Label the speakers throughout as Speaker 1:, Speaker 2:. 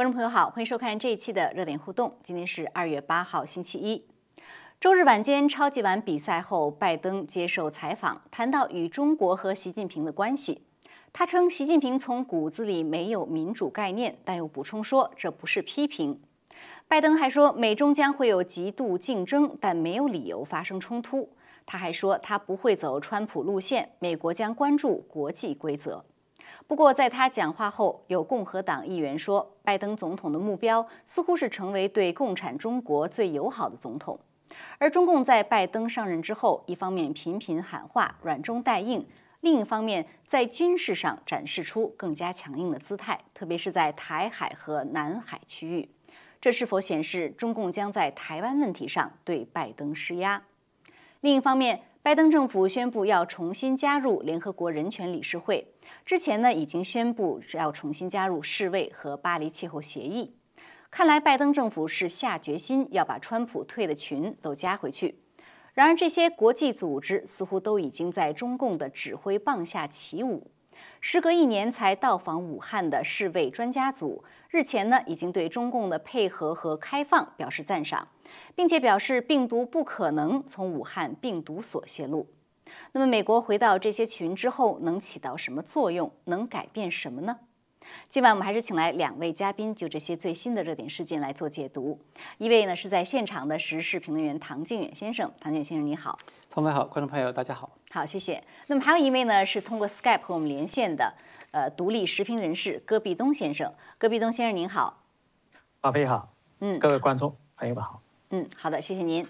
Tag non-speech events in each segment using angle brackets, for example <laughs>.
Speaker 1: 观众朋友好，欢迎收看这一期的热点互动。今天是二月八号，星期一。周日晚间超级碗比赛后，拜登接受采访，谈到与中国和习近平的关系。他称习近平从骨子里没有民主概念，但又补充说这不是批评。拜登还说，美中将会有极度竞争，但没有理由发生冲突。他还说，他不会走川普路线，美国将关注国际规则。不过，在他讲话后，有共和党议员说，拜登总统的目标似乎是成为对共产中国最友好的总统。而中共在拜登上任之后，一方面频频喊话软中带硬，另一方面在军事上展示出更加强硬的姿态，特别是在台海和南海区域。这是否显示中共将在台湾问题上对拜登施压？另一方面，拜登政府宣布要重新加入联合国人权理事会。之前呢，已经宣布要重新加入世卫和巴黎气候协议。看来拜登政府是下决心要把川普退的群都加回去。然而，这些国际组织似乎都已经在中共的指挥棒下起舞。时隔一年才到访武汉的世卫专家组，日前呢，已经对中共的配合和开放表示赞赏，并且表示病毒不可能从武汉病毒所泄露。那么，美国回到这些群之后，能起到什么作用？能改变什么呢？今晚我们还是请来两位嘉宾，就这些最新的热点事件来做解读。一位呢是在现场的时事评论员唐靖远先生，唐靖远先生你好，
Speaker 2: 方妹好，观众朋友大家好，
Speaker 1: 好谢谢。那么还有一位呢是通过 Skype 和我们连线的，呃，独立时评人士戈壁东先生，戈壁东先生您好，
Speaker 3: 方飞好，嗯，各位观众朋友们好，
Speaker 1: 嗯，好的，谢谢您。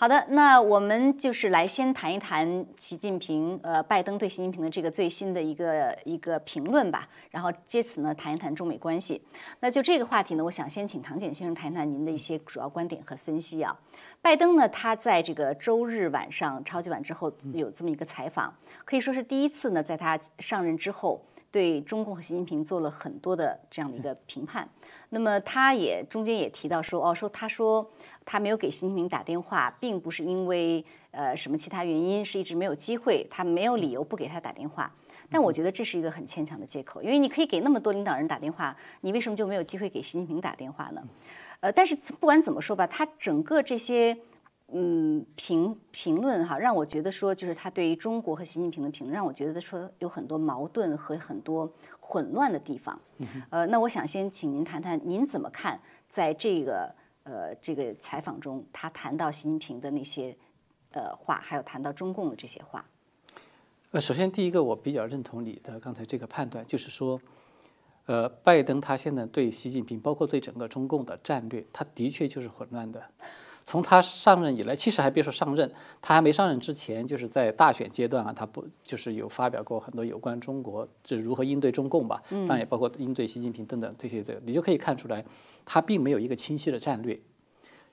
Speaker 1: 好的，那我们就是来先谈一谈习近平，呃，拜登对习近平的这个最新的一个一个评论吧。然后借此呢，谈一谈中美关系。那就这个话题呢，我想先请唐简先生谈谈您的一些主要观点和分析啊。拜登呢，他在这个周日晚上超级晚之后有这么一个采访，可以说是第一次呢，在他上任之后。对中共和习近平做了很多的这样的一个评判，那么他也中间也提到说，哦，说他说他没有给习近平打电话，并不是因为呃什么其他原因，是一直没有机会，他没有理由不给他打电话。但我觉得这是一个很牵强的借口，因为你可以给那么多领导人打电话，你为什么就没有机会给习近平打电话呢？呃，但是不管怎么说吧，他整个这些。嗯，评评论哈，让我觉得说，就是他对于中国和习近平的评论，让我觉得说有很多矛盾和很多混乱的地方。呃，那我想先请您谈谈，您怎么看在这个呃这个采访中，他谈到习近平的那些呃话，还有谈到中共的这些话。
Speaker 2: 呃，首先第一个，我比较认同你的刚才这个判断，就是说，呃，拜登他现在对习近平，包括对整个中共的战略，他的确就是混乱的。从他上任以来，其实还别说上任，他还没上任之前，就是在大选阶段啊，他不就是有发表过很多有关中国这如何应对中共吧，当然也包括应对习近平等等这些这个，你就可以看出来，他并没有一个清晰的战略，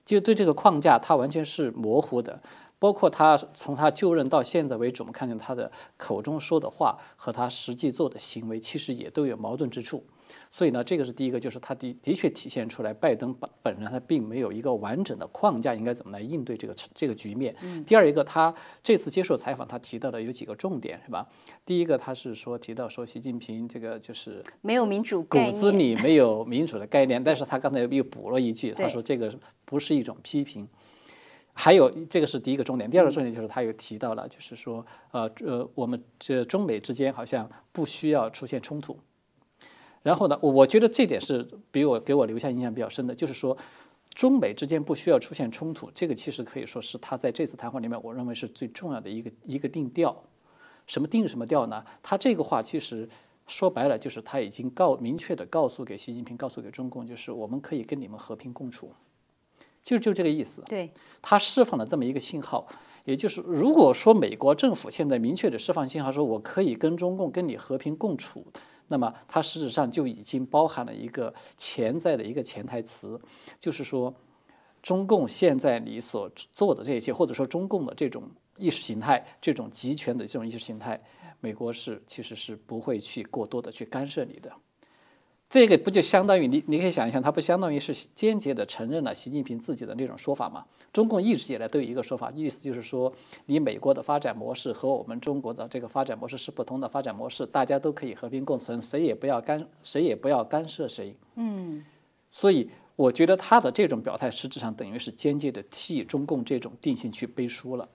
Speaker 2: 就对这个框架他完全是模糊的。包括他从他就任到现在为止，我们看见他的口中说的话和他实际做的行为，其实也都有矛盾之处。所以呢，这个是第一个，就是他的的确体现出来，拜登本本人他并没有一个完整的框架，应该怎么来应对这个这个局面。第二一个，他这次接受采访，他提到的有几个重点，是吧？第一个，他是说提到说习近平这个就是
Speaker 1: 没有民主
Speaker 2: 骨子里没有民主的概念，但是他刚才又补了一句，他说这个不是一种批评。还有这个是第一个重点，第二个重点就是他又提到了，就是说呃呃，我们这中美之间好像不需要出现冲突。然后呢，我我觉得这点是比我给我留下印象比较深的，就是说，中美之间不需要出现冲突，这个其实可以说是他在这次谈话里面，我认为是最重要的一个一个定调。什么定什么调呢？他这个话其实说白了，就是他已经告明确的告诉给习近平，告诉给中共，就是我们可以跟你们和平共处，就就这个意思。
Speaker 1: 对，
Speaker 2: 他释放了这么一个信号，也就是如果说美国政府现在明确的释放信号，说我可以跟中共跟你和平共处。那么它实质上就已经包含了一个潜在的一个潜台词，就是说，中共现在你所做的这一切，或者说中共的这种意识形态、这种集权的这种意识形态，美国是其实是不会去过多的去干涉你的。这个不就相当于你？你可以想一想，它不相当于是间接的承认了习近平自己的那种说法吗？中共一直以来都有一个说法，意思就是说，你美国的发展模式和我们中国的这个发展模式是不同的发展模式，大家都可以和平共存，谁也不要干，谁也不要干涉谁。
Speaker 1: 嗯，
Speaker 2: 所以我觉得他的这种表态，实质上等于是间接的替中共这种定性去背书了。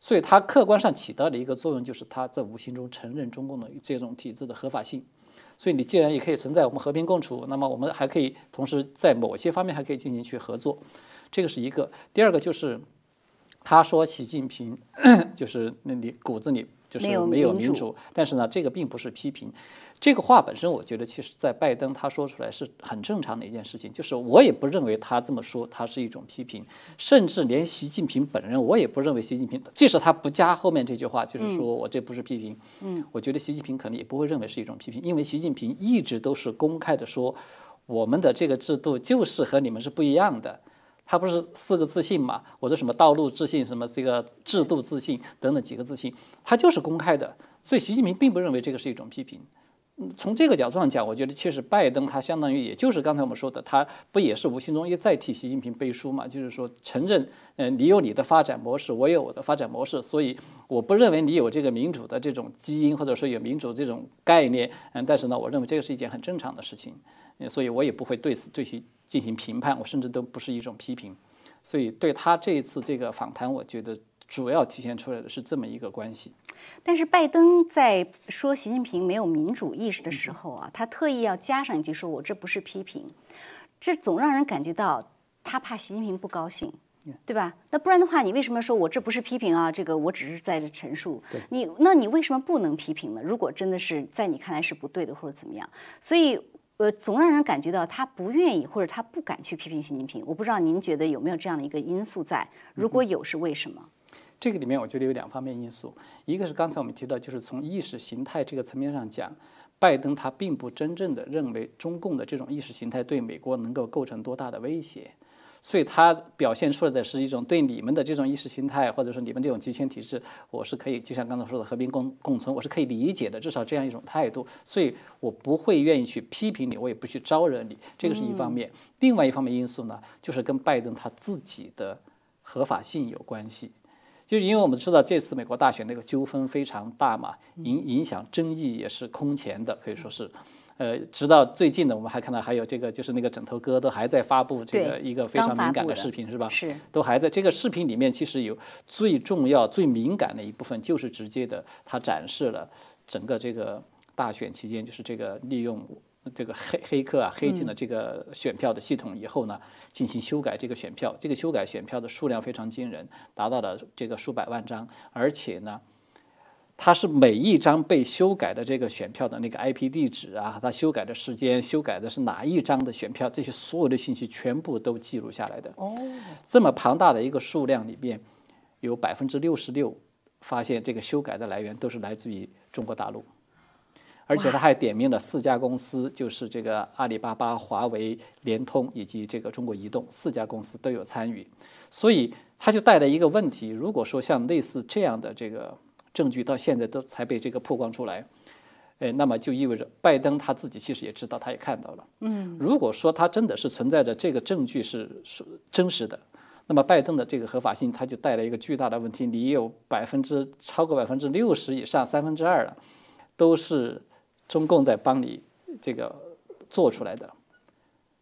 Speaker 2: 所以他客观上起到的一个作用，就是他在无形中承认中共的这种体制的合法性。所以你既然也可以存在我们和平共处，那么我们还可以同时在某些方面还可以进行去合作，这个是一个。第二个就是他说习近平 <clears throat> 就是那你骨子里。就是没有民主，但是呢，这个并不是批评。这个话本身，我觉得其实在拜登他说出来是很正常的一件事情。就是我也不认为他这么说，他是一种批评。甚至连习近平本人，我也不认为习近平，即使他不加后面这句话，就是说我这不是批评。嗯，我觉得习近平可能也不会认为是一种批评，因为习近平一直都是公开的说，我们的这个制度就是和你们是不一样的。他不是四个自信嘛？我说什么道路自信，什么这个制度自信等等几个自信，他就是公开的。所以习近平并不认为这个是一种批评。从这个角度上讲，我觉得其实拜登他相当于也就是刚才我们说的，他不也是无形中也在替习近平背书嘛？就是说承认，嗯，你有你的发展模式，我有我的发展模式，所以我不认为你有这个民主的这种基因，或者说有民主这种概念，嗯，但是呢，我认为这个是一件很正常的事情，所以我也不会对此对其。进行评判，我甚至都不是一种批评，所以对他这一次这个访谈，我觉得主要体现出来的是这么一个关系。
Speaker 1: 但是拜登在说习近平没有民主意识的时候啊，他特意要加上一句说：“我这不是批评。”这总让人感觉到他怕习近平不高兴，对吧？那不然的话，你为什么说我这不是批评啊？这个我只是在陈述。你那你为什么不能批评呢？如果真的是在你看来是不对的，或者怎么样？所以。呃，总让人感觉到他不愿意或者他不敢去批评习近平。我不知道您觉得有没有这样的一个因素在？如果有，是为什么？
Speaker 2: 这个里面我觉得有两方面因素，一个是刚才我们提到，就是从意识形态这个层面上讲，拜登他并不真正的认为中共的这种意识形态对美国能够构成多大的威胁。所以他表现出来的是一种对你们的这种意识形态，或者说你们这种集权体制，我是可以，就像刚才说的和平共共存，我是可以理解的，至少这样一种态度。所以我不会愿意去批评你，我也不去招惹你，这个是一方面。另外一方面因素呢，就是跟拜登他自己的合法性有关系，就是因为我们知道这次美国大选那个纠纷非常大嘛，影影响争议也是空前的，可以说是。呃，直到最近呢，我们还看到还有这个，就是那个枕头哥都还在发布这个一个非常敏感的视频，是吧？
Speaker 1: 是，
Speaker 2: 都还在这个视频里面，其实有最重要、最敏感的一部分，就是直接的，他展示了整个这个大选期间，就是这个利用这个黑黑客啊黑进了这个选票的系统以后呢，进行修改这个选票，这个修改选票的数量非常惊人，达到了这个数百万张，而且呢。它是每一张被修改的这个选票的那个 IP 地址啊，它修改的时间、修改的是哪一张的选票，这些所有的信息全部都记录下来的。哦，这么庞大的一个数量里边，有百分之六十六发现这个修改的来源都是来自于中国大陆，而且他还点名了四家公司，就是这个阿里巴巴、华为、联通以及这个中国移动四家公司都有参与，所以他就带来一个问题：如果说像类似这样的这个。证据到现在都才被这个曝光出来，哎，那么就意味着拜登他自己其实也知道，他也看到了。嗯，如果说他真的是存在着这个证据是是真实的，那么拜登的这个合法性他就带来一个巨大的问题。你有百分之超过百分之六十以上三分之二了，都是中共在帮你这个做出来的。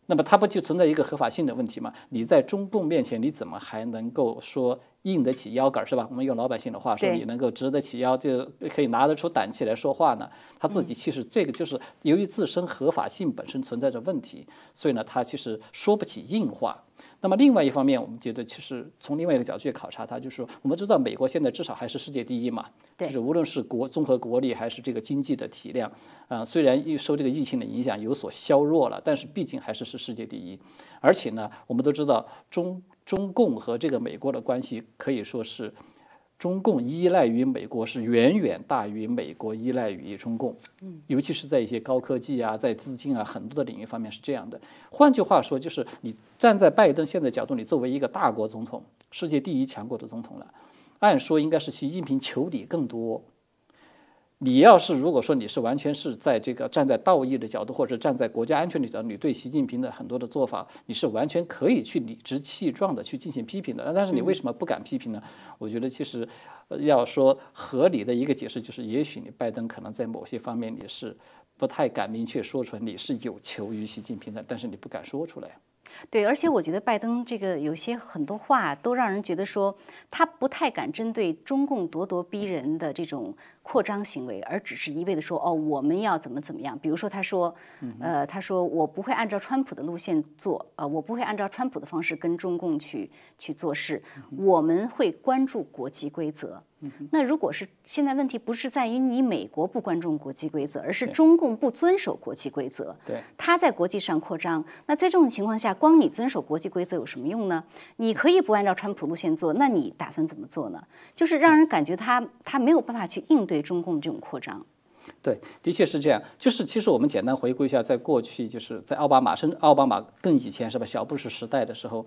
Speaker 2: 那么它不就存在一个合法性的问题吗？你在中共面前，你怎么还能够说硬得起腰杆儿是吧？我们用老百姓的话说，你能够直得起腰，就可以拿得出胆气来说话呢？他自己其实这个就是由于自身合法性本身存在着问题，所以呢，他其实说不起硬话。那么另外一方面，我们觉得其实从另外一个角度去考察它，就是说我们知道美国现在至少还是世界第一嘛，就是无论是国综合国力还是这个经济的体量，啊，虽然受这个疫情的影响有所削弱了，但是毕竟还是是世界第一。而且呢，我们都知道中中共和这个美国的关系可以说是。中共依赖于美国是远远大于美国依赖于中共，尤其是在一些高科技啊、在资金啊很多的领域方面是这样的。换句话说，就是你站在拜登现在角度，你作为一个大国总统、世界第一强国的总统了，按说应该是习近平求你更多，你要是如果说你是完全是在这个站在道义的角度，或者站在国家安全的角度，你对习近平的很多的做法，你是完全可以去理直气壮的去进行批评的。但是你为什么不敢批评呢？我觉得其实要说合理的一个解释就是，也许你拜登可能在某些方面你是不太敢明确说出来，你是有求于习近平的，但是你不敢说出来。
Speaker 1: 对，而且我觉得拜登这个有些很多话都让人觉得说他不太敢针对中共咄咄逼人的这种扩张行为，而只是一味的说哦我们要怎么怎么样。比如说他说，呃他说我不会按照川普的路线做，呃我不会按照川普的方式跟中共去去做事，我们会关注国际规则。那如果是现在问题不是在于你美国不关注国际规则，而是中共不遵守国际规则。
Speaker 2: 对，
Speaker 1: 他在国际上扩张。那在这种情况下，光你遵守国际规则有什么用呢？你可以不按照川普路线做，那你打算怎么做呢？就是让人感觉他他没有办法去应对中共这种扩张。
Speaker 2: 对，的确是这样。就是其实我们简单回顾一下，在过去就是在奥巴马甚至奥巴马更以前是吧？小布什时代的时候。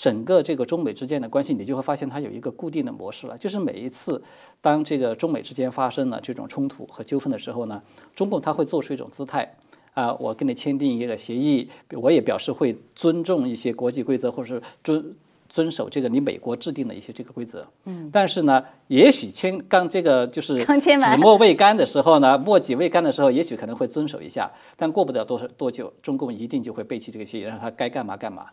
Speaker 2: 整个这个中美之间的关系，你就会发现它有一个固定的模式了，就是每一次当这个中美之间发生了这种冲突和纠纷的时候呢，中共他会做出一种姿态，啊，我跟你签订一个协议，我也表示会尊重一些国际规则，或者是尊遵守这个你美国制定的一些这个规则。嗯。但是呢，也许签刚这个就是纸墨未干的时候呢，墨迹未干的时候，也许可能会遵守一下，但过不了多多久，中共一定就会背弃这个协议，让他该干嘛干嘛。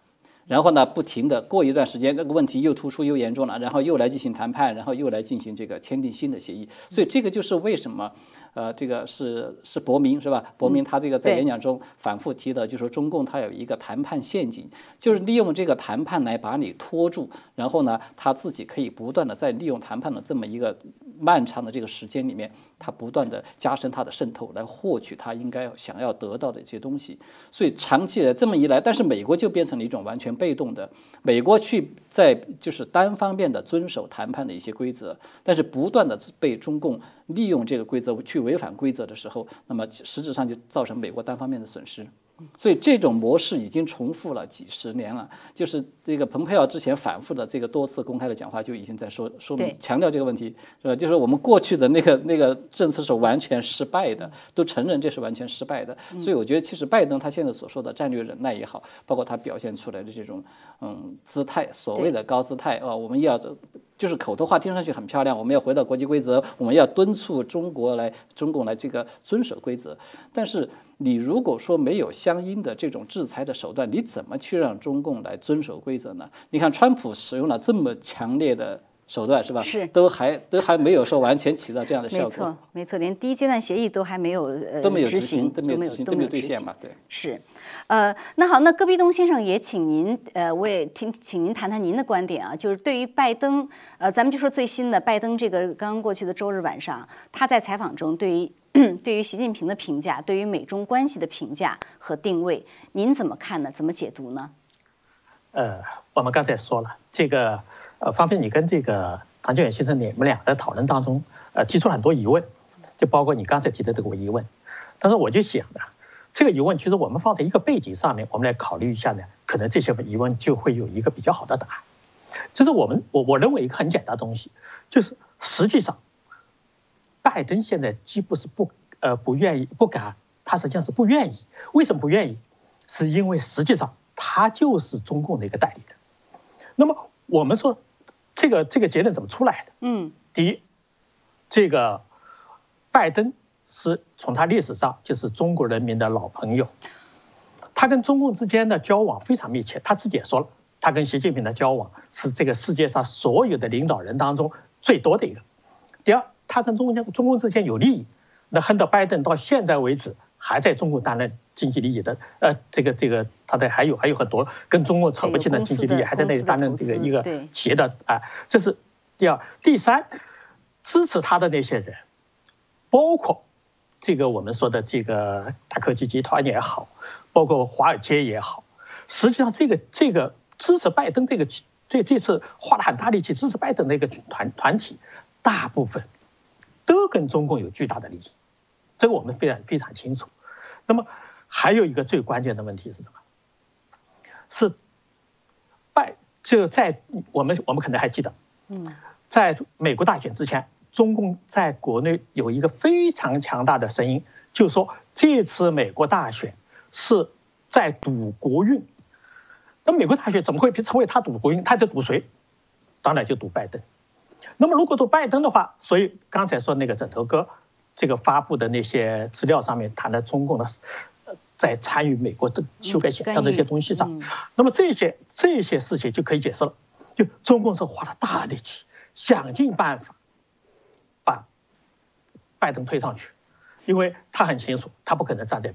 Speaker 2: 然后呢，不停的过一段时间，这个问题又突出又严重了，然后又来进行谈判，然后又来进行这个签订新的协议。所以这个就是为什么，呃，这个是是伯明是吧？伯明他这个在演讲中反复提的，就说中共他有一个谈判陷阱，就是利用这个谈判来把你拖住，然后呢，他自己可以不断的在利用谈判的这么一个漫长的这个时间里面。他不断的加深他的渗透，来获取他应该想要得到的一些东西。所以长期来这么一来，但是美国就变成了一种完全被动的，美国去在就是单方面的遵守谈判的一些规则，但是不断的被中共利用这个规则去违反规则的时候，那么实质上就造成美国单方面的损失。所以这种模式已经重复了几十年了，就是这个蓬佩奥之前反复的这个多次公开的讲话就已经在说说明强调这个问题，是吧？就是我们过去的那个那个政策是完全失败的，都承认这是完全失败的。所以我觉得其实拜登他现在所说的战略忍耐也好，包括他表现出来的这种嗯姿态，所谓的高姿态啊，我们要就是口头话听上去很漂亮，我们要回到国际规则，我们要敦促中国来中共来这个遵守规则，但是。你如果说没有相应的这种制裁的手段，你怎么去让中共来遵守规则呢？你看，川普使用了这么强烈的手段，是吧？
Speaker 1: 是，
Speaker 2: 都还都还没有说完全起到这样的效果。
Speaker 1: 没错，没错，连第一阶段协议都还没有呃
Speaker 2: 都没有执
Speaker 1: 行，
Speaker 2: 都没有执行，都没有兑现嘛？对。
Speaker 1: 是，呃，那好，那戈壁东先生也请您呃，我也听，请您谈谈您的观点啊，就是对于拜登，呃，咱们就说最新的拜登这个刚刚过去的周日晚上，他在采访中对于。<clears throat> 对于习近平的评价，对于美中关系的评价和定位，您怎么看呢？怎么解读呢？
Speaker 3: 呃，我们刚才说了，这个呃，方便你跟这个唐建远先生你们俩在讨论当中，呃，提出了很多疑问，就包括你刚才提的这个疑问。但是我就想呢，这个疑问其实我们放在一个背景上面，我们来考虑一下呢，可能这些疑问就会有一个比较好的答案。就是我们我我认为一个很简单的东西，就是实际上。拜登现在既不是不呃不愿意不敢，他实际上是不愿意。为什么不愿意？是因为实际上他就是中共的一个代理人。那么我们说这个这个结论怎么出来的？
Speaker 1: 嗯，
Speaker 3: 第一，这个拜登是从他历史上就是中国人民的老朋友，他跟中共之间的交往非常密切。他自己也说了，他跟习近平的交往是这个世界上所有的领导人当中最多的一个。第二。他跟中共间中共之间有利益，那亨特拜登到现在为止还在中国担任经济利益的，呃，这个这个他的还有还有很多跟中国扯不清的经济利益，还在那里担任这个一个企业的啊，这是第二、第三，支持他的那些人，包括这个我们说的这个大科技集团也好，包括华尔街也好，实际上这个这个支持拜登这个这这次花了很大力气支持拜登的一个团团体，大部分。都跟中共有巨大的利益，这个我们非常非常清楚。那么还有一个最关键的问题是什么？是拜就在我们我们可能还记得，
Speaker 1: 嗯，
Speaker 3: 在美国大选之前，中共在国内有一个非常强大的声音，就说这次美国大选是在赌国运。那美国大选怎么会成为他赌国运？他在赌谁？当然就赌拜登。那么如果赌拜登的话，所以刚才说那个枕头哥这个发布的那些资料上面谈的中共的在参与美国的修改宪法这些东西上，那么这些这些事情就可以解释了。就中共是花了大力气，想尽办法把拜登推上去，因为他很清楚，他不可能站在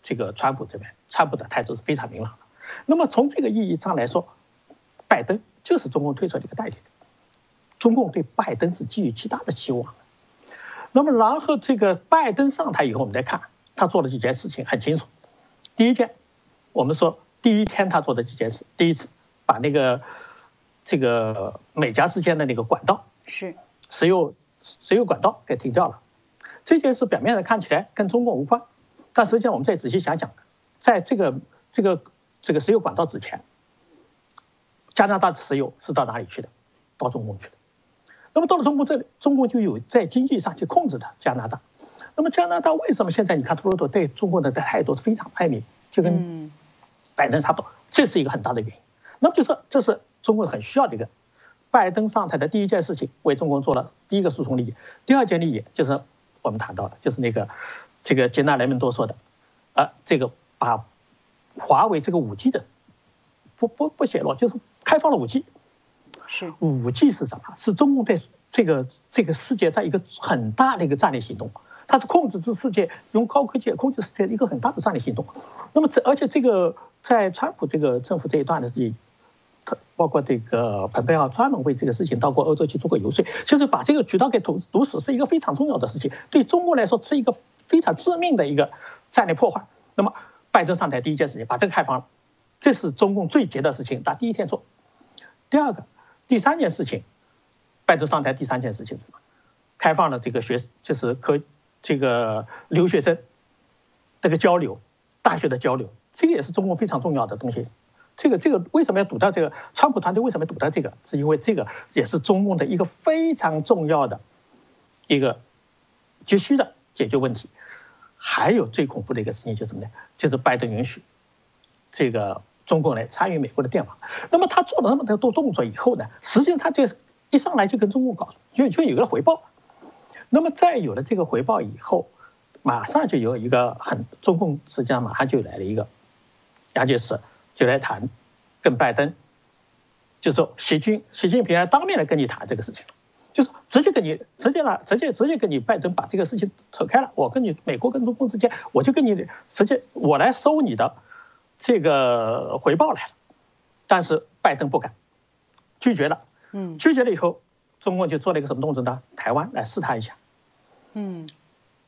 Speaker 3: 这个川普这边，川普的态度是非常明朗的。那么从这个意义上来说，拜登就是中共推出的一个代理人。中共对拜登是寄予极大的期望。那么然后这个拜登上台以后，我们再看他做了几件事情，很清楚。第一件，我们说第一天他做的几件事，第一次把那个这个美加之间的那个管道
Speaker 1: 是
Speaker 3: 石油石油管道给停掉了。这件事表面上看起来跟中共无关，但实际上我们再仔细想想，在这个这个。这个石油管道之前，加拿大的石油是到哪里去的？到中共去的。那么到了中国这里，中国就有在经济上去控制的加拿大。那么加拿大为什么现在你看特鲁多对中国的态度是非常暧昧，就跟拜登差不多，这是一个很大的原因。那么就是这是中国很需要的一个，拜登上台的第一件事情，为中国做了第一个输送利益，第二件利益就是我们谈到的，就是那个这个接纳人们多说的，啊，这个把。华为这个五 G 的不不不泄露，就是开放了五 G。
Speaker 1: 是
Speaker 3: 五 G 是什么？是中共在这个这个世界上一个很大的一个战略行动，它是控制这世界用高科技控制世界一个很大的战略行动。那么这而且这个在川普这个政府这一段的事情，包括这个蓬佩奥专门为这个事情到过欧洲去做过游说，就是把这个渠道给堵堵死，是一个非常重要的事情，对中国来说是一个非常致命的一个战略破坏。那么。拜登上台第一件事情把这个开放了，这是中共最急的事情，他第一天做。第二个、第三件事情，拜登上台第三件事情是什么？开放了这个学，就是可这个留学生这个交流，大学的交流，这个也是中共非常重要的东西。这个这个为什么要堵到这个？川普团队为什么要堵到这个？是因为这个也是中共的一个非常重要的一个急需的解决问题。还有最恐怖的一个事情就是什么呢？就是拜登允许这个中共来参与美国的电网。那么他做了那么多动作以后呢，实际上他就一上来就跟中共搞，就就有了回报。那么再有了这个回报以后，马上就有一个很中共实际上马上就来了一个杨洁篪就来谈，跟拜登就说习近习近平来当面来跟你谈这个事情。就是直接跟你直接了，直接直接跟你拜登把这个事情扯开了。我跟你美国跟中共之间，我就跟你直接我来收你的这个回报来了。但是拜登不敢，拒绝了。嗯，拒绝了以后，中共就做了一个什么动作呢？台湾来试探一下。嗯，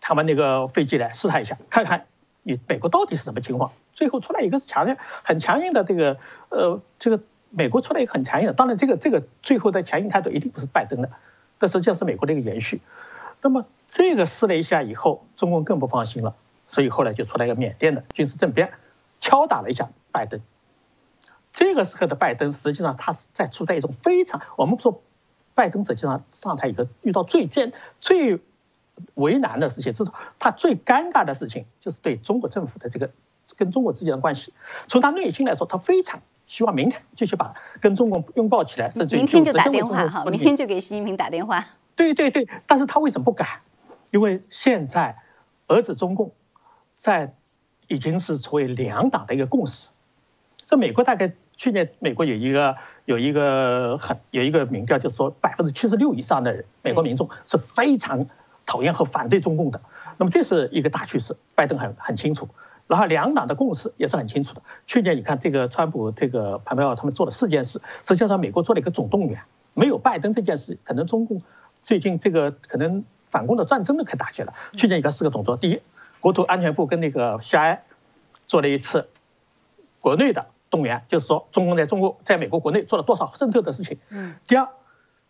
Speaker 3: 台湾那个飞机来试探一下，看看你美国到底是什么情况。最后出来一个是强硬、很强硬的这个呃，这个美国出来一个很强硬的。当然，这个这个最后的强硬态度一定不是拜登的。这实际上是美国的一个延续，那么这个试了一下以后，中共更不放心了，所以后来就出来一个缅甸的军事政变，敲打了一下拜登。这个时候的拜登，实际上他是在处在一种非常，我们说，拜登实际上上台以后遇到最艰、最为难的事情，这是他最尴尬的事情，就是对中国政府的这个跟中国之间的关系。从他内心来说，他非常。希望明天继续把跟中国拥抱起来，甚至
Speaker 1: 明天就打电话哈，明天就给习近平打电话。
Speaker 3: 对对对，但是他为什么不敢？因为现在儿子中共在已经是成为两党的一个共识。在美国大概去年美国有一个有一个很有一个民调，就是说百分之七十六以上的人美国民众是非常讨厌和反对中共的。那么这是一个大趋势，拜登很很清楚。然后两党的共识也是很清楚的。去年你看这个川普、这个蓬佩奥他们做了四件事，实际上美国做了一个总动员。没有拜登这件事，可能中共最近这个可能反攻的战争都开打起来了。去年你看四个动作：第一，国土安全部跟那个夏安做了一次国内的动员，就是说中共在中国在美国国内做了多少渗透的事情。嗯。第二，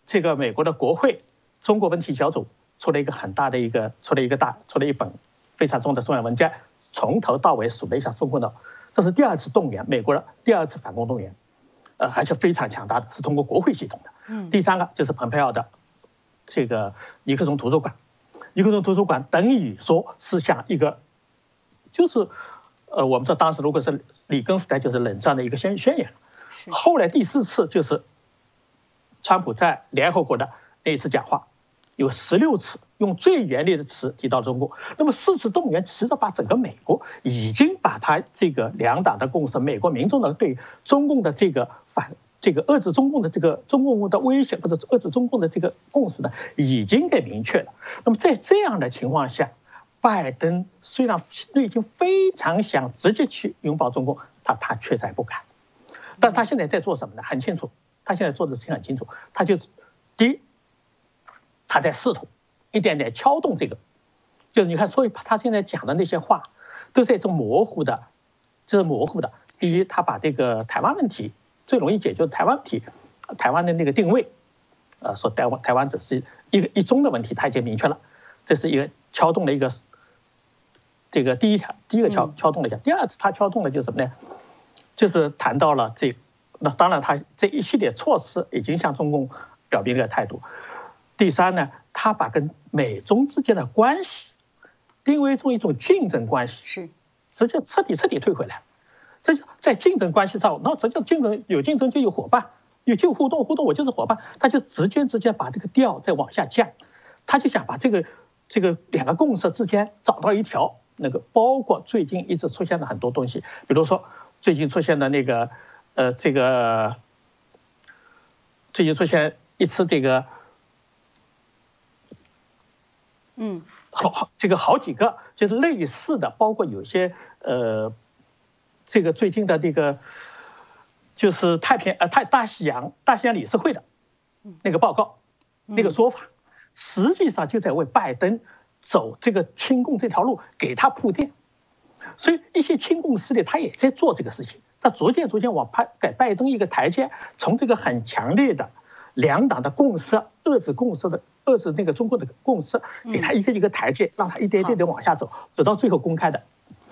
Speaker 3: 这个美国的国会中国问题小组出了一个很大的一个出了一个大出了一本非常重的重要文件。从头到尾数了一下中共的，这是第二次动员，美国的第二次反攻动员，呃，而且非常强大的，是通过国会系统的。嗯。第三个就是蓬佩奥的这个尼克松图书馆。尼克松图书馆等于说是像一个，就是，呃，我们说当时如果是里根时代，就是冷战的一个宣宣言。后来第四次就是，川普在联合国的那一次讲话，有十六次用最严厉的词提到中国。那么四次动员，其实把整个美国已经把他这个两党的共识，美国民众的对中共的这个反。这个遏制中共的这个中共的威胁，或者遏制中共的这个共识呢，已经给明确了。那么在这样的情况下，拜登虽然内心非常想直接去拥抱中共，他他却在不敢。但他现在在做什么呢？很清楚，他现在做的事情很清楚，他就是第一，他在试图一点点敲动这个，就是你看，所以他现在讲的那些话，都是一种模糊的，这是模糊的。第一，他把这个台湾问题。最容易解决台湾问题，台湾的那个定位，呃，说台湾台湾只是一个一中的问题，他已经明确了，这是一个敲动了一个这个第一条，第一个敲敲动了一下。第二次他敲动的就是什么呢？就是谈到了这，那当然他这一系列措施已经向中共表明了态度。第三呢，他把跟美中之间的关系定位成一种竞争关系，
Speaker 1: 是，
Speaker 3: 直接彻底彻底退回来。这就在竞争关系上，那这叫竞争，有竞争就有伙伴，有就互动，互动我就是伙伴，他就直接直接把这个调再往下降，他就想把这个这个两个共识之间找到一条那个，包括最近一直出现的很多东西，比如说最近出现的那个呃这个最近出现一次这个
Speaker 1: 嗯
Speaker 3: 好好这个好几个就是类似的，包括有些呃。这个最近的这个，就是太平呃太大西洋大西洋理事会的那个报告，那个说法，实际上就在为拜登走这个亲共这条路给他铺垫，所以一些亲共势力他也在做这个事情，他逐渐逐渐往派给拜登一个台阶，从这个很强烈的两党的共识、遏制共识的遏制那个中国的共识，给他一个一个台阶，让他一点点的往下走，走到最后公开的，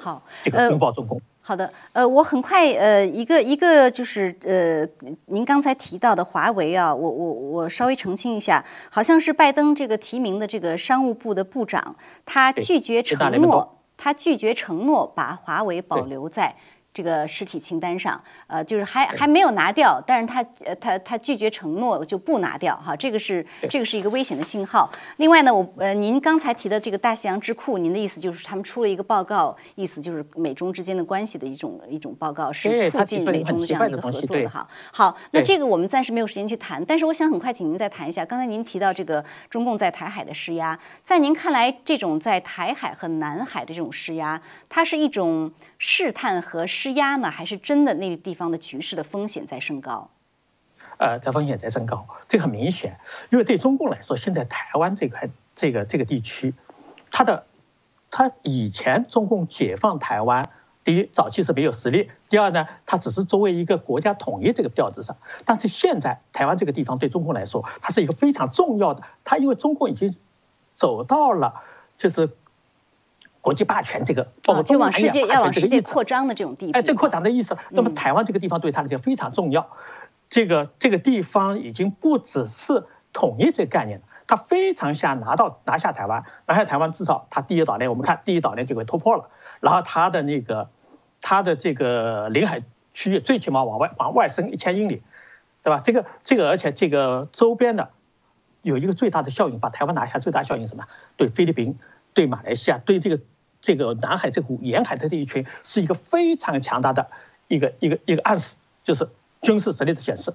Speaker 1: 好
Speaker 3: 这个拥抱中共。
Speaker 1: 好的，呃，我很快，呃，一个一个就是呃，您刚才提到的华为啊，我我我稍微澄清一下，好像是拜登这个提名的这个商务部的部长，他拒绝承诺，他拒绝承诺把华为保留在。这个实体清单上，呃，就是还还没有拿掉，但是他呃他他拒绝承诺就不拿掉哈，这个是这个是一个危险的信号。另外呢，我呃您刚才提的这个大西洋智库，您的意思就是他们出了一个报告，意思就是美中之间的关系的一种一种报告，是促进美中的这样一个合作的哈。好，那这个我们暂时没有时间去谈，但是我想很快请您再谈一下，刚才您提到这个中共在台海的施压，在您看来，这种在台海和南海的这种施压，它是一种试探和。施压呢，还是真的那个地方的局势的风险在升高？
Speaker 3: 呃，这风险在升高，这很明显。因为对中共来说，现在台湾这块这个这个地区，它的它以前中共解放台湾，第一早期是没有实力，第二呢，它只是作为一个国家统一这个调子上。但是现在台湾这个地方对中共来说，它是一个非常重要的。它因为中共已经走到了就是。国际霸权这个，包括
Speaker 1: 就往世界要往世界扩张的这种地步，
Speaker 3: 哎，这扩张的意思。那么台湾这个地方对他来讲非常重要，这个这个地方已经不只是统一这个概念了，他非常想拿到拿下台湾，拿下台湾至少他第一岛链，我们看第一岛链就给突破了，然后他的那个他的这个领海区域最起码往外往外伸一千英里，对吧？这个这个而且这个周边的有一个最大的效应，把台湾拿下最大效应什么？对菲律宾。对马来西亚，对这个这个南海这股沿海的这一群，是一个非常强大的一个一个一个暗示，就是军事实力的显示。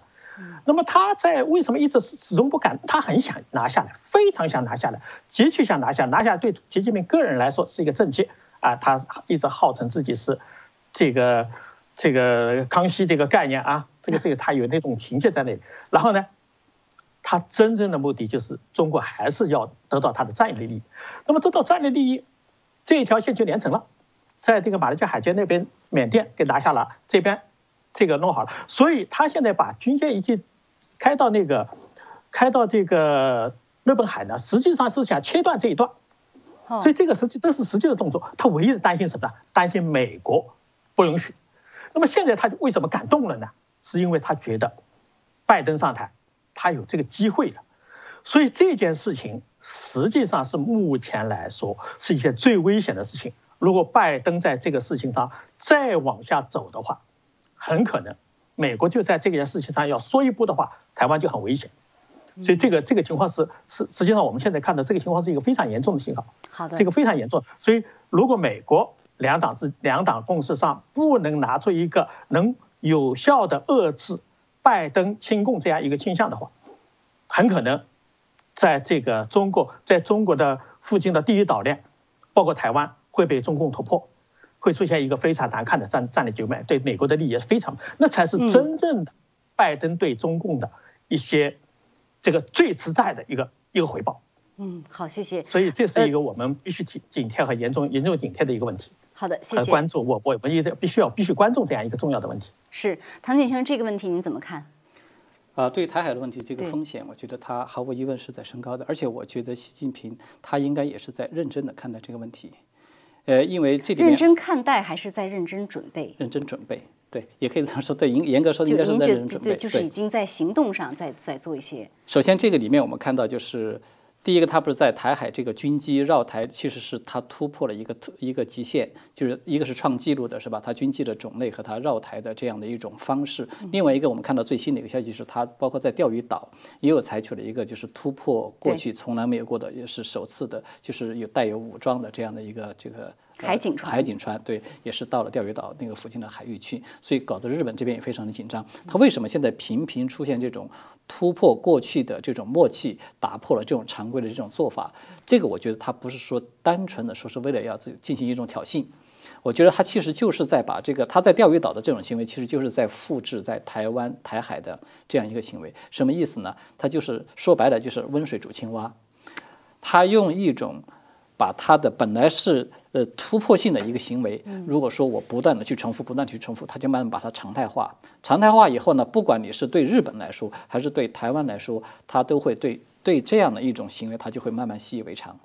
Speaker 3: 那么他在为什么一直始终不敢？他很想拿下来，非常想拿下来，极其想拿下。拿下对习近平个人来说是一个政绩啊，他一直号称自己是这个这个康熙这个概念啊，这个这个他有那种情节在那里。然后呢？他真正的目的就是中国还是要得到他的战略利益，那么得到战略利益，这一条线就连成了，在这个马六甲海峡那边，缅甸给拿下了，这边这个弄好了，所以他现在把军舰已经开到那个开到这个日本海呢，实际上是想切断这一段，所以这个实际都是实际的动作。他唯一的担心什么呢？担心美国不允许。那么现在他为什么敢动了呢？是因为他觉得拜登上台。他有这个机会的，所以这件事情实际上是目前来说是一件最危险的事情。如果拜登在这个事情上再往下走的话，很可能美国就在这件事情上要说一步的话，台湾就很危险。所以这个这个情况是是实际上我们现在看到这个情况是一个非常严重的信号。
Speaker 1: 好的，
Speaker 3: 这个非常严重。所以如果美国两党是两党共识上不能拿出一个能有效的遏制拜登亲共这样一个倾向的话，很可能在这个中国在中国的附近的第一岛链，包括台湾会被中共突破，会出现一个非常难看的战战略局面，对美国的利益也是非常，那才是真正的拜登对中共的一些。这个最实在的一个一个回报。
Speaker 1: 嗯，好，谢谢。
Speaker 3: 所以这是一个我们必须警警惕和严重严重警惕的一个问题。
Speaker 1: 好的，谢谢。
Speaker 3: 关注我，我我也必须要必须关注这样一个重要的问题。
Speaker 1: 是唐景先生，这个问题您怎么看？
Speaker 2: 啊，对台海的问题，这个风险，我觉得它毫无疑问是在升高的。而且我觉得习近平他应该也是在认真的看待这个问题。呃，因为这里面
Speaker 1: 认真看待还是在认真准备？
Speaker 2: 认真准备。对，也可以这么说。对，严严格说，应该是在认真准备。
Speaker 1: 对，就是已经在行动上在在做一些。
Speaker 2: 首先，这个里面我们看到就是。第一个，他不是在台海这个军机绕台，其实是他突破了一个突一个极限，就是一个是创纪录的，是吧？他军机的种类和他绕台的这样的一种方式。另外一个，我们看到最新的一个消息是，他包括在钓鱼岛也有采取了一个就是突破过去从来没有过的，也是首次的，就是有带有武装的这样的一个这个
Speaker 1: 海警船。
Speaker 2: 海警船对，也是到了钓鱼岛那个附近的海域去，所以搞得日本这边也非常的紧张。他为什么现在频频出现这种？突破过去的这种默契，打破了这种常规的这种做法，这个我觉得他不是说单纯的说是为了要进行一种挑衅，我觉得他其实就是在把这个他在钓鱼岛的这种行为，其实就是在复制在台湾台海的这样一个行为。什么意思呢？他就是说白了就是温水煮青蛙，他用一种。把它的本来是呃突破性的一个行为，如果说我不断的去重复，不断去重复，它就慢慢把它常态化。常态化以后呢，不管你是对日本来说，还是对台湾来说，它都会对对这样的一种行为，它就会慢慢习以为常。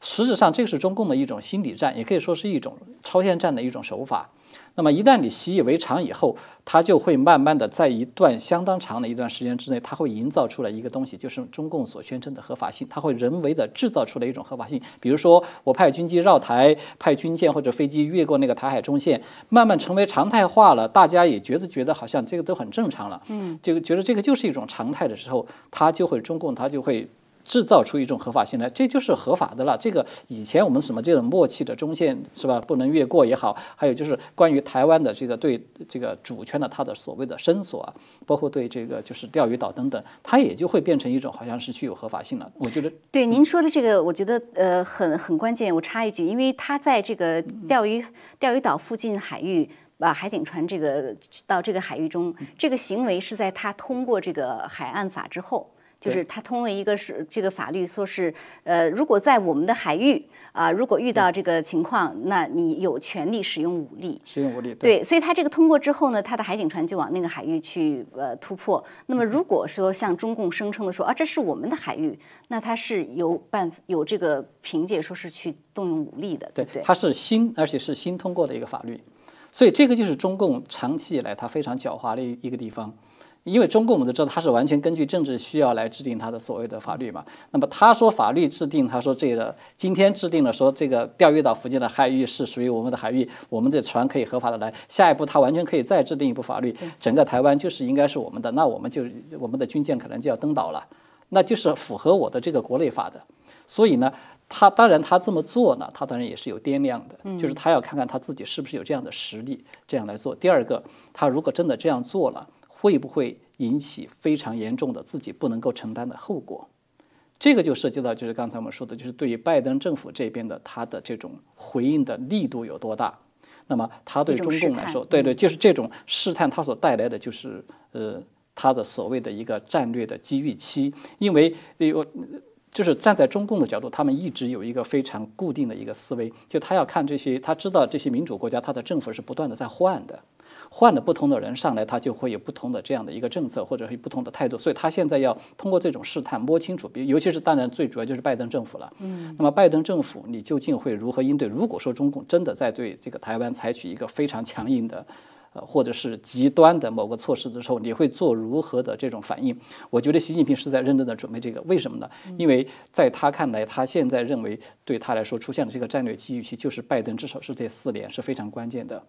Speaker 2: 实质上，这个是中共的一种心理战，也可以说是一种超限战的一种手法。那么一旦你习以为常以后，它就会慢慢的在一段相当长的一段时间之内，它会营造出来一个东西，就是中共所宣称的合法性。它会人为的制造出来一种合法性，比如说我派军机绕台，派军舰或者飞机越过那个台海中线，慢慢成为常态化了，大家也觉得觉得好像这个都很正常了，嗯，就觉得这个就是一种常态的时候，它就会中共它就会。制造出一种合法性来，这就是合法的了。这个以前我们什么这种默契的中线是吧，不能越过也好，还有就是关于台湾的这个对这个主权的它的所谓的伸索啊，包括对这个就是钓鱼岛等等，它也就会变成一种好像是具有合法性了。我觉得
Speaker 1: 对您说的这个，我觉得呃很很关键。我插一句，因为它在这个钓鱼钓鱼岛附近海域把海警船这个到这个海域中，这个行为是在他通过这个海岸法之后。就是他通了一个是这个法律，说是呃，如果在我们的海域啊，如果遇到这个情况，那你有权利使用武力。
Speaker 2: 使用武力。
Speaker 1: 对，所以他这个通过之后呢，他的海警船就往那个海域去呃突破。那么如果说像中共声称的说啊，这是我们的海域，那他是有办有这个凭借说是去动用武力的，对不对？
Speaker 2: 他是新，而且是新通过的一个法律，所以这个就是中共长期以来它非常狡猾的一个地方。因为中共我们都知道，他是完全根据政治需要来制定他的所谓的法律嘛。那么他说法律制定，他说这个今天制定了说这个钓鱼岛附近的海域是属于我们的海域，我们的船可以合法的来。下一步他完全可以再制定一部法律，整个台湾就是应该是我们的，那我们就我们的军舰可能就要登岛了，那就是符合我的这个国内法的。所以呢，他当然他这么做呢，他当然也是有掂量的，就是他要看看他自己是不是有这样的实力这样来做。第二个，他如果真的这样做了。会不会引起非常严重的自己不能够承担的后果？这个就涉及到，就是刚才我们说的，就是对于拜登政府这边的他的这种回应的力度有多大？那么他对中共来说，对对，就是这种试探，它所带来的就是呃，他的所谓的一个战略的机遇期。因为有就是站在中共的角度，他们一直有一个非常固定的一个思维，就他要看这些，他知道这些民主国家，他的政府是不断的在换的。换了不同的人上来，他就会有不同的这样的一个政策，或者是不同的态度。所以他现在要通过这种试探摸清楚，比尤其是当然最主要就是拜登政府了。嗯，那么拜登政府你究竟会如何应对？如果说中共真的在对这个台湾采取一个非常强硬的，呃，或者是极端的某个措施的时候，你会做如何的这种反应？我觉得习近平是在认真的准备这个。为什么呢？因为在他看来，他现在认为对他来说出现的这个战略机遇期，就是拜登至少是这四年是非常关键的。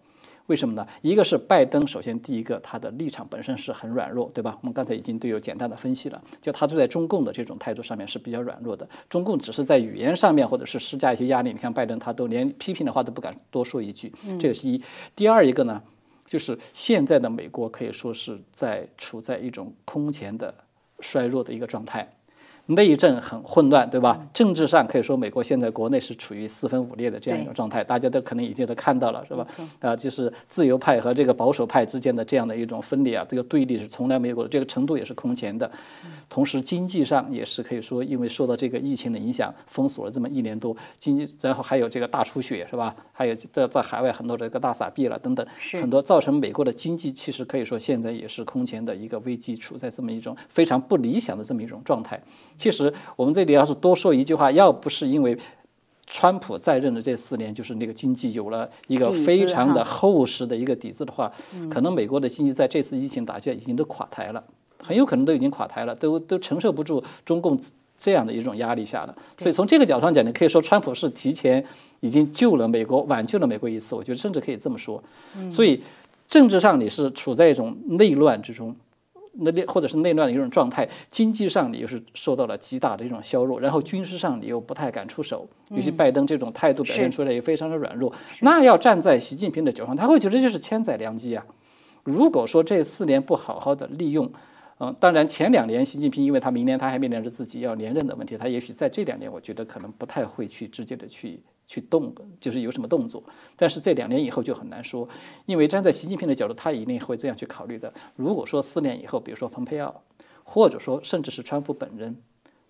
Speaker 2: 为什么呢？一个是拜登，首先第一个他的立场本身是很软弱，对吧？我们刚才已经都有简单的分析了，就他对待中共的这种态度上面是比较软弱的。中共只是在语言上面或者是施加一些压力，你看拜登他都连批评的话都不敢多说一句，这个是一。第二一个呢？就是现在的美国可以说是在处在一种空前的衰弱的一个状态。内政很混乱，对吧？政治上可以说，美国现在国内是处于四分五裂的这样一个状态，大家都可能已经都看到了，是吧？啊，就是自由派和这个保守派之间的这样的一种分裂啊，这个对立是从来没有过的，这个程度也是空前的。同时，经济上也是可以说，因为受到这个疫情的影响，封锁了这么一年多，经济，然后还有这个大出血，是吧？还有在在海外很多这个大撒币了等等，很多造成美国的经济其实可以说现在也是空前的一个危机，处在这么一种非常不理想的这么一种状态。其实我们这里要是多说一句话，要不是因为川普在任的这四年，就是那个经济有了一个非常的厚实的一个底子的话，可能美国的经济在这次疫情打击已经都垮台了，很有可能都已经垮台了，都都承受不住中共这样的一种压力下了。所以从这个角度上讲，你可以说川普是提前已经救了美国，挽救了美国一次，我觉得甚至可以这么说。所以政治上你是处在一种内乱之中。那或者是内乱的一种状态，经济上你又是受到了极大的一种削弱，然后军事上你又不太敢出手，尤其拜登这种态度表现出来也非常的软弱。那要站在习近平的角度上，他会觉得这是千载良机啊！如果说这四年不好好的利用，嗯，当然前两年习近平因为他明年他还面临着自己要连任的问题，他也许在这两年我觉得可能不太会去直接的去。去动，就是有什么动作，但是这两年以后就很难说，因为站在习近平的角度，他一定会这样去考虑的。如果说四年以后，比如说蓬佩奥，或者说甚至是川普本人。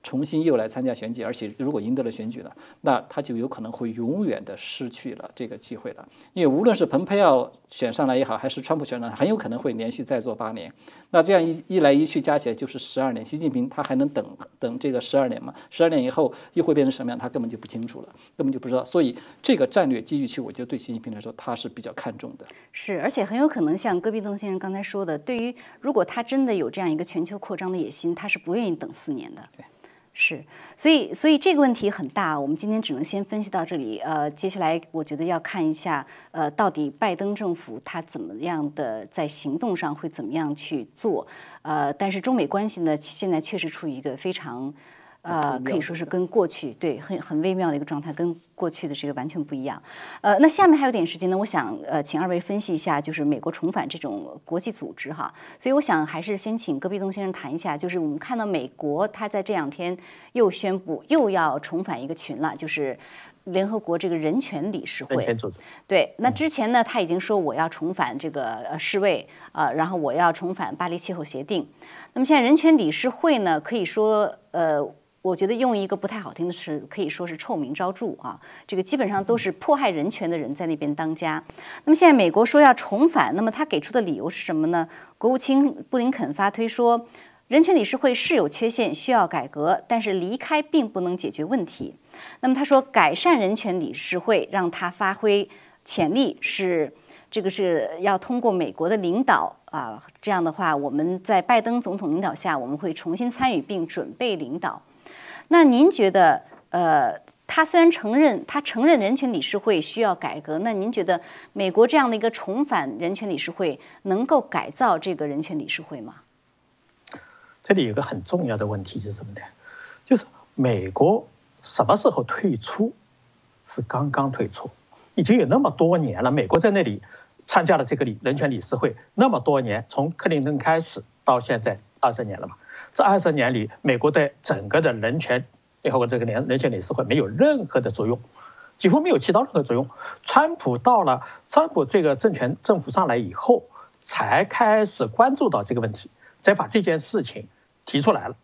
Speaker 2: 重新又来参加选举，而且如果赢得了选举了，那他就有可能会永远的失去了这个机会了。因为无论是蓬佩奥选上来也好，还是川普选上来，很有可能会连续再做八年。那这样一一来一去加起来就是十二年。习近平他还能等等这个十二年吗？十二年以后又会变成什么样？他根本就不清楚了，根本就不知道。所以这个战略机遇区，我觉得对习近平来说他是比较看重的。
Speaker 1: 是，而且很有可能像戈壁东先生刚才说的，对于如果他真的有这样一个全球扩张的野心，他是不愿意等四年的。
Speaker 2: 对。
Speaker 1: 是，所以所以这个问题很大，我们今天只能先分析到这里。呃，接下来我觉得要看一下，呃，到底拜登政府他怎么样的在行动上会怎么样去做。呃，但是中美关系呢，现在确实处于一个非常。呃，可以说是跟过去对很很微妙的一个状态，跟过去的这个完全不一样。呃，那下面还有点时间呢，我想呃，请二位分析一下，就是美国重返这种国际组织哈。所以我想还是先请戈壁东先生谈一下，就是我们看到美国他在这两天又宣布又要重返一个群了，就是联合国这个人权理事会。对，那之前呢，他已经说我要重返这个呃世卫啊，然后我要重返巴黎气候协定。那么现在人权理事会呢，可以说呃。我觉得用一个不太好听的词，可以说是臭名昭著啊。这个基本上都是迫害人权的人在那边当家。那么现在美国说要重返，那么他给出的理由是什么呢？国务卿布林肯发推说，人权理事会是有缺陷，需要改革，但是离开并不能解决问题。那么他说，改善人权理事会，让它发挥潜力，是这个是要通过美国的领导啊。这样的话，我们在拜登总统领导下，我们会重新参与并准备领导。那您觉得，呃，他虽然承认他承认人权理事会需要改革，那您觉得美国这样的一个重返人权理事会能够改造这个人权理事会吗？
Speaker 3: 这里有个很重要的问题是什么呢？就是美国什么时候退出？是刚刚退出，已经有那么多年了。美国在那里参加了这个理人权理事会那么多年，从克林顿开始到现在二十年了嘛。这二十年里，美国在整个的人权联合国这个联人权理事会没有任何的作用，几乎没有起到任何作用。川普到了，川普这个政权政府上来以后，才开始关注到这个问题，才把这件事情提出来了，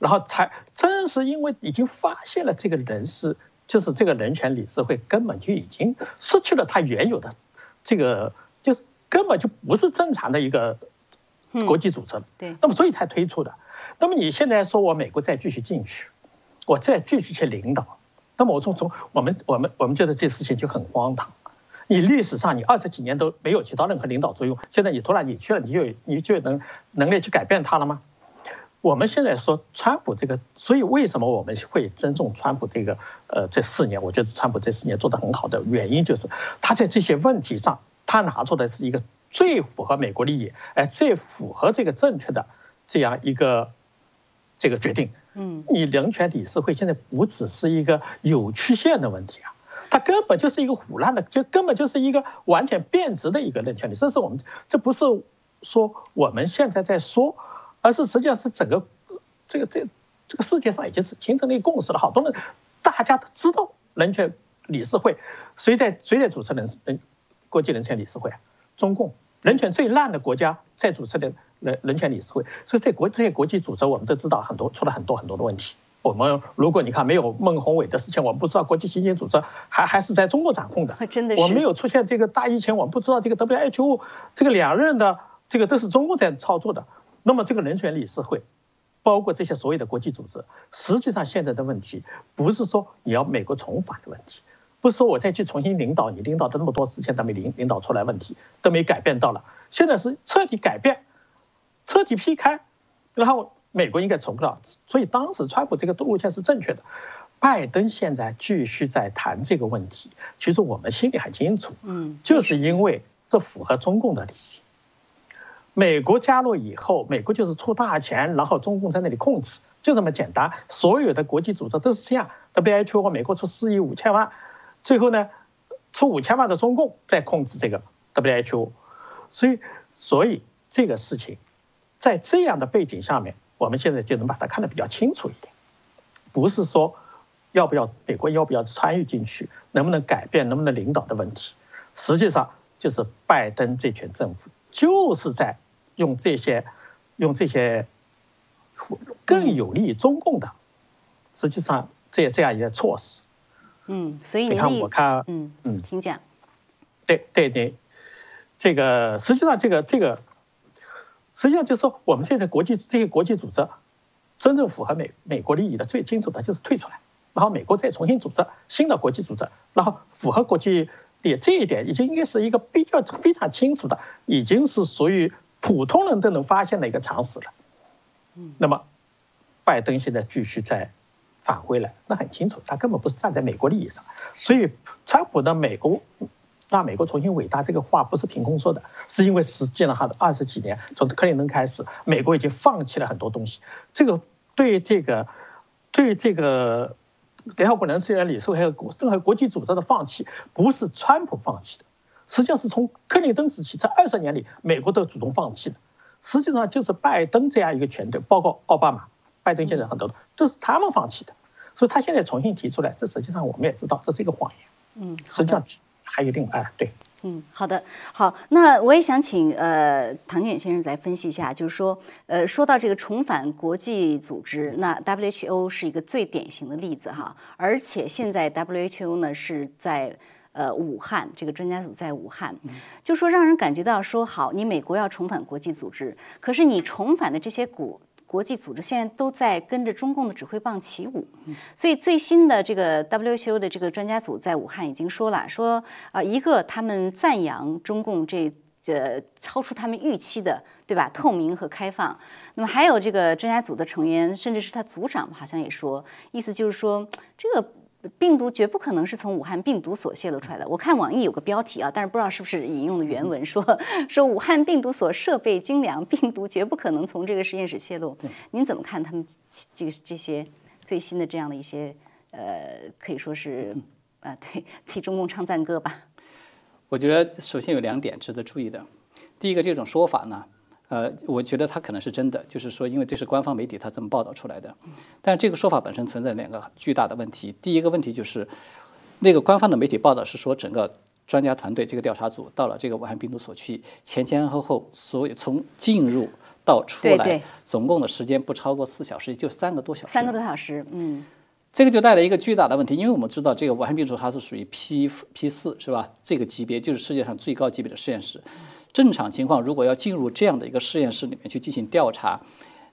Speaker 3: 然后才正是因为已经发现了这个人事，就是这个人权理事会根本就已经失去了它原有的这个，就是根本就不是正常的一个国际组织，
Speaker 1: 对，
Speaker 3: 那么所以才推出的。那么你现在说我美国再继续进去，我再继续去领导，那么我从从我们我们我们觉得这事情就很荒唐，你历史上你二十几年都没有起到任何领导作用，现在你突然你去了，你就你就能能力去改变它了吗？我们现在说川普这个，所以为什么我们会尊重川普这个？呃，这四年，我觉得川普这四年做得很好的原因就是他在这些问题上，他拿出的是一个最符合美国利益，哎，最符合这个正确的这样一个这个决定。
Speaker 1: 嗯，
Speaker 3: 你人权理事会现在不只是一个有曲线的问题啊，它根本就是一个腐烂的，就根本就是一个完全变质的一个人权理事会。这是我们，这不是说我们现在在说。而是实际上是整个这个这这个世界上已经是形成了一个共识了，好多人大家都知道人权理事会谁在谁在主持人人国际人权理事会啊？中共人权最烂的国家在主持的人人权理事会，所以在国这些国际组织我们都知道很多出了很多很多的问题。我们如果你看没有孟宏伟的事情，我们不知道国际刑警组织还还是在中国掌控的，<laughs>
Speaker 1: 真的是。
Speaker 3: 我没有出现这个大疫情，我们不知道这个 WHO 这个两任的这个都是中国在操作的。那么，这个人权理事会，包括这些所谓的国际组织，实际上现在的问题不是说你要美国重返的问题，不是说我再去重新领导你领导的那么多之前都没领领导出来问题都没改变到了，现在是彻底改变，彻底劈开，然后美国应该重到。所以当时川普这个路线是正确的，拜登现在继续在谈这个问题，其实我们心里很清楚，
Speaker 1: 嗯，
Speaker 3: 就是因为这符合中共的利益。美国加入以后，美国就是出大钱，然后中共在那里控制，就这么简单。所有的国际组织都是这样。WHO 美国出四亿五千万，最后呢，出五千万的中共在控制这个 WHO。所以，所以这个事情，在这样的背景下面，我们现在就能把它看得比较清楚一点。不是说要不要美国要不要参与进去，能不能改变，能不能领导的问题，实际上就是拜登这群政府就是在。用这些，用这些更有利于中共的，实际上这这样一个措施。
Speaker 1: 嗯，所以
Speaker 3: 你看，我看，
Speaker 1: 嗯嗯，请讲。
Speaker 3: 对对对，这个实际上这个这个，实际上就是说，我们现在国际这些国际组织，真正符合美美国利益的最清楚的就是退出来，然后美国再重新组织新的国际组织，然后符合国际利益这一点已经应该是一个比较非常清楚的，已经是属于。普通人都能发现的一个常识了，那么，拜登现在继续在返回来，那很清楚，他根本不是站在美国利益上。所以，川普的美国让美国重新伟大这个话不是凭空说的，是因为实际上他的二十几年，从克林顿开始，美国已经放弃了很多东西。这个对这个对这个联合国人权理事会还有任何国际组织的放弃，不是川普放弃的。实际上是从克林顿时期，在二十年里，美国都主动放弃的。实际上就是拜登这样一个权队，包括奥巴马、拜登现在很多都是他们放弃的。所以他现在重新提出来，这实际上我们也知道这是一个谎言。
Speaker 1: 嗯，
Speaker 3: 实际上还有另外对。
Speaker 1: 嗯，好的，好，那我也想请呃唐俊远先生再分析一下，就是说，呃，说到这个重返国际组织，那 WHO 是一个最典型的例子哈，而且现在 WHO 呢是在。呃，武汉这个专家组在武汉，就说让人感觉到说好，你美国要重返国际组织，可是你重返的这些国国际组织现在都在跟着中共的指挥棒起舞，所以最新的这个 WHO 的这个专家组在武汉已经说了，说啊，一个他们赞扬中共这呃超出他们预期的，对吧？透明和开放，那么还有这个专家组的成员，甚至是他组长好像也说，意思就是说这个。病毒绝不可能是从武汉病毒所泄露出来的。我看网易有个标题啊，但是不知道是不是引用的原文，说 <laughs> 说武汉病毒所设备精良，病毒绝不可能从这个实验室泄露。您怎么看他们这个这些最新的这样的一些呃，可以说是啊，对，<laughs> 替中共唱赞歌吧？
Speaker 2: 我觉得首先有两点值得注意的。第一个，这种说法呢。呃，我觉得他可能是真的，就是说，因为这是官方媒体他这么报道出来的。但这个说法本身存在两个巨大的问题。第一个问题就是，那个官方的媒体报道是说，整个专家团队这个调查组到了这个武汉病毒所去，前前后后，所有从进入到出来，总共的时间不超过四小时，就三个多小时。
Speaker 1: 三个多小时，嗯。
Speaker 2: 这个就带来一个巨大的问题，因为我们知道这个武汉病毒它是属于 P P 四，是吧？这个级别就是世界上最高级别的实验室。正常情况，如果要进入这样的一个实验室里面去进行调查，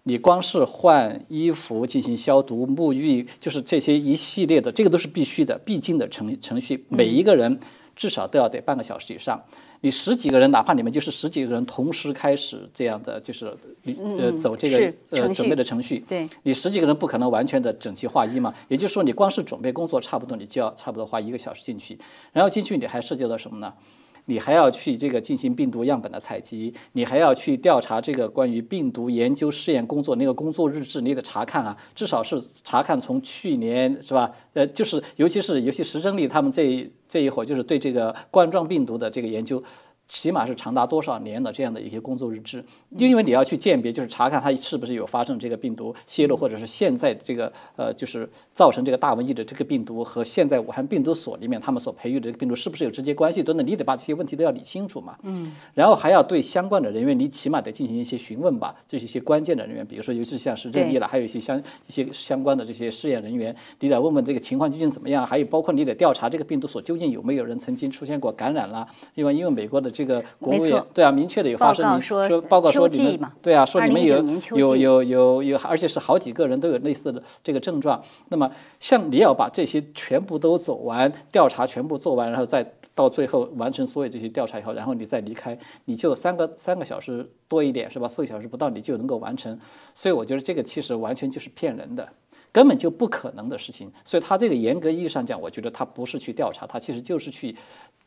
Speaker 2: 你光是换衣服、进行消毒、沐浴，就是这些一系列的，这个都是必须的、必经的程程序。每一个人至少都要得半个小时以上。你十几个人，哪怕你们就是十几个人同时开始这样的，就是你呃走这个呃准备的程序，
Speaker 1: 对
Speaker 2: 你十几个人不可能完全的整齐划一嘛，也就是说你光是准备工作差不多你就要差不多花一个小时进去，然后进去你还涉及到什么呢？你还要去这个进行病毒样本的采集，你还要去调查这个关于病毒研究试验工作那个工作日志，你得查看啊，至少是查看从去年是吧？呃，就是尤其是尤其石正丽他们这一这一伙就是对这个冠状病毒的这个研究。起码是长达多少年的这样的一些工作日志，因为你要去鉴别，就是查看它是不是有发生这个病毒泄露，或者是现在这个呃，就是造成这个大瘟疫的这个病毒和现在武汉病毒所里面他们所培育的这个病毒是不是有直接关系等等，你得把这些问题都要理清楚嘛。嗯。然后还要对相关的人员，你起码得进行一些询问吧，这是一些关键的人员，比如说尤其是像是任意了，还有一些相一些相关的这些试验人员，你得问问这个情况究竟怎么样，还有包括你得调查这个病毒所究竟有没有人曾经出现过感染啦，因为因为美国的这个国务院对啊，明确的有发生，你
Speaker 1: 报告说
Speaker 2: 说报告说
Speaker 1: 秋
Speaker 2: 你们对啊，说你们有
Speaker 1: 2019年秋
Speaker 2: 有有有有，而且是好几个人都有类似的这个症状。那么像你要把这些全部都走完，调查全部做完，然后再到最后完成所有这些调查以后，然后你再离开，你就三个三个小时多一点是吧？四个小时不到你就能够完成。所以我觉得这个其实完全就是骗人的。根本就不可能的事情，所以他这个严格意义上讲，我觉得他不是去调查，他其实就是去，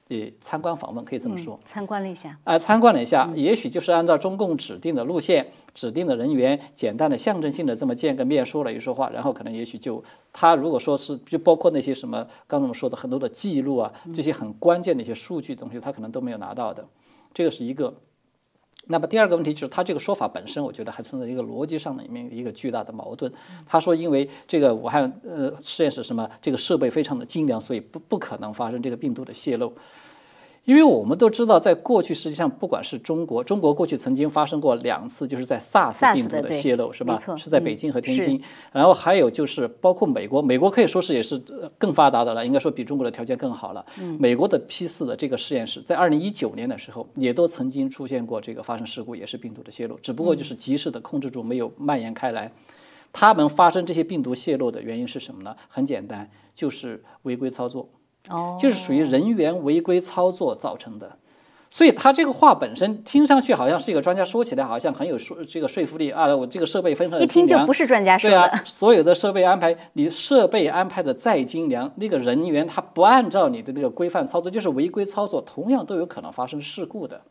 Speaker 2: 呃，参观访问，可以这么说。
Speaker 1: 参观了一下，
Speaker 2: 啊，参观了一下，也许就是按照中共指定的路线、指定的人员，简单的象征性的这么见个面，说了一说话，然后可能也许就他如果说是就包括那些什么刚才我们说的很多的记录啊，这些很关键的一些数据东西，他可能都没有拿到的，这个是一个。那么第二个问题就是他这个说法本身，我觉得还存在一个逻辑上的里面一个巨大的矛盾。他说，因为这个武汉呃实验室什么这个设备非常的精良，所以不不可能发生这个病毒的泄露。因为我们都知道，在过去实际上不管是中国，中国过去曾经发生过两次，就是在 SARS 病毒的泄露，是吧
Speaker 1: 错？
Speaker 2: 是在
Speaker 1: 嗯
Speaker 2: 北京和天
Speaker 1: 是
Speaker 2: 津。然后还有就是包括美国，美国可以说是也是呃更发达的了，应该说比中国的条件更好了。美国的 P 四的这个实验室在二零一九年的时候，也都曾经出现过这个发生事故，也是病毒的泄露，只不过就是及时的控制住，没有蔓延开来。他们发生这些病毒泄露的原因是什么呢？很简单，就是违规操作。
Speaker 1: 哦，
Speaker 2: 就是属于人员违规操作造成的。所以他这个话本身听上去好像是一个专家说起来好像很有说这个说服力啊，我这个设备非常的
Speaker 1: 一听就不是专家说的。
Speaker 2: 对啊，所有的设备安排，你设备安排的再精良，那个人员他不按照你的那个规范操作，就是违规操作，同样都有可能发生事故的。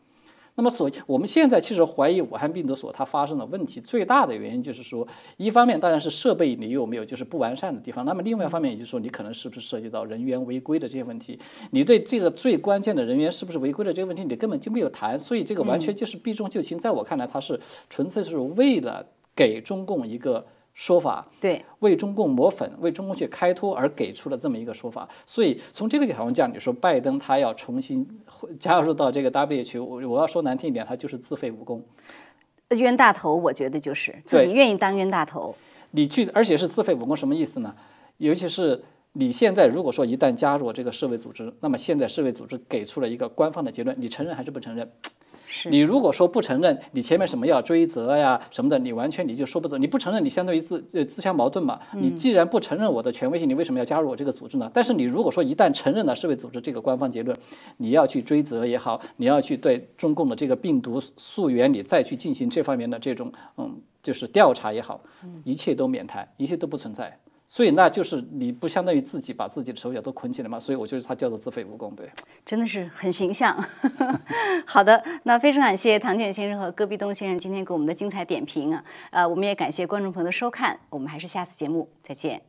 Speaker 2: 那么，所以我们现在其实怀疑武汉病毒所它发生的问题最大的原因就是说，一方面当然是设备你有没有就是不完善的地方，那么另外一方面也就是说，你可能是不是涉及到人员违规的这些问题，你对这个最关键的人员是不是违规的这个问题，你根本就没有谈，所以这个完全就是避重就轻。在我看来，它是纯粹是为了给中共一个说法，
Speaker 1: 对，
Speaker 2: 为中共抹粉，为中共去开脱而给出了这么一个说法。所以从这个角度讲，你说拜登他要重新加入到这个 WHO，我我要说难听一点，他就是自废武功。
Speaker 1: 冤大头，我觉得就是自己愿意当冤大头。
Speaker 2: 你去，而且是自废武功，什么意思呢？尤其是你现在如果说一旦加入这个世卫组织，那么现在世卫组织给出了一个官方的结论，你承认还是不承认？
Speaker 1: 是
Speaker 2: 你如果说不承认，你前面什么要追责呀什么的，你完全你就说不走。你不承认，你相当于自呃自相矛盾嘛。你既然不承认我的权威性，你为什么要加入我这个组织呢？但是你如果说一旦承认了世卫组织这个官方结论，你要去追责也好，你要去对中共的这个病毒溯源，你再去进行这方面的这种嗯就是调查也好，一切都免谈，一切都不存在。所以那就是你不相当于自己把自己的手脚都捆起来嘛？所以我觉得它叫做自废武功，对。
Speaker 1: 真的是很形象。<laughs> 好的，那非常感谢唐卷先生和戈壁东先生今天给我们的精彩点评啊，呃，我们也感谢观众朋友的收看，我们还是下次节目再见。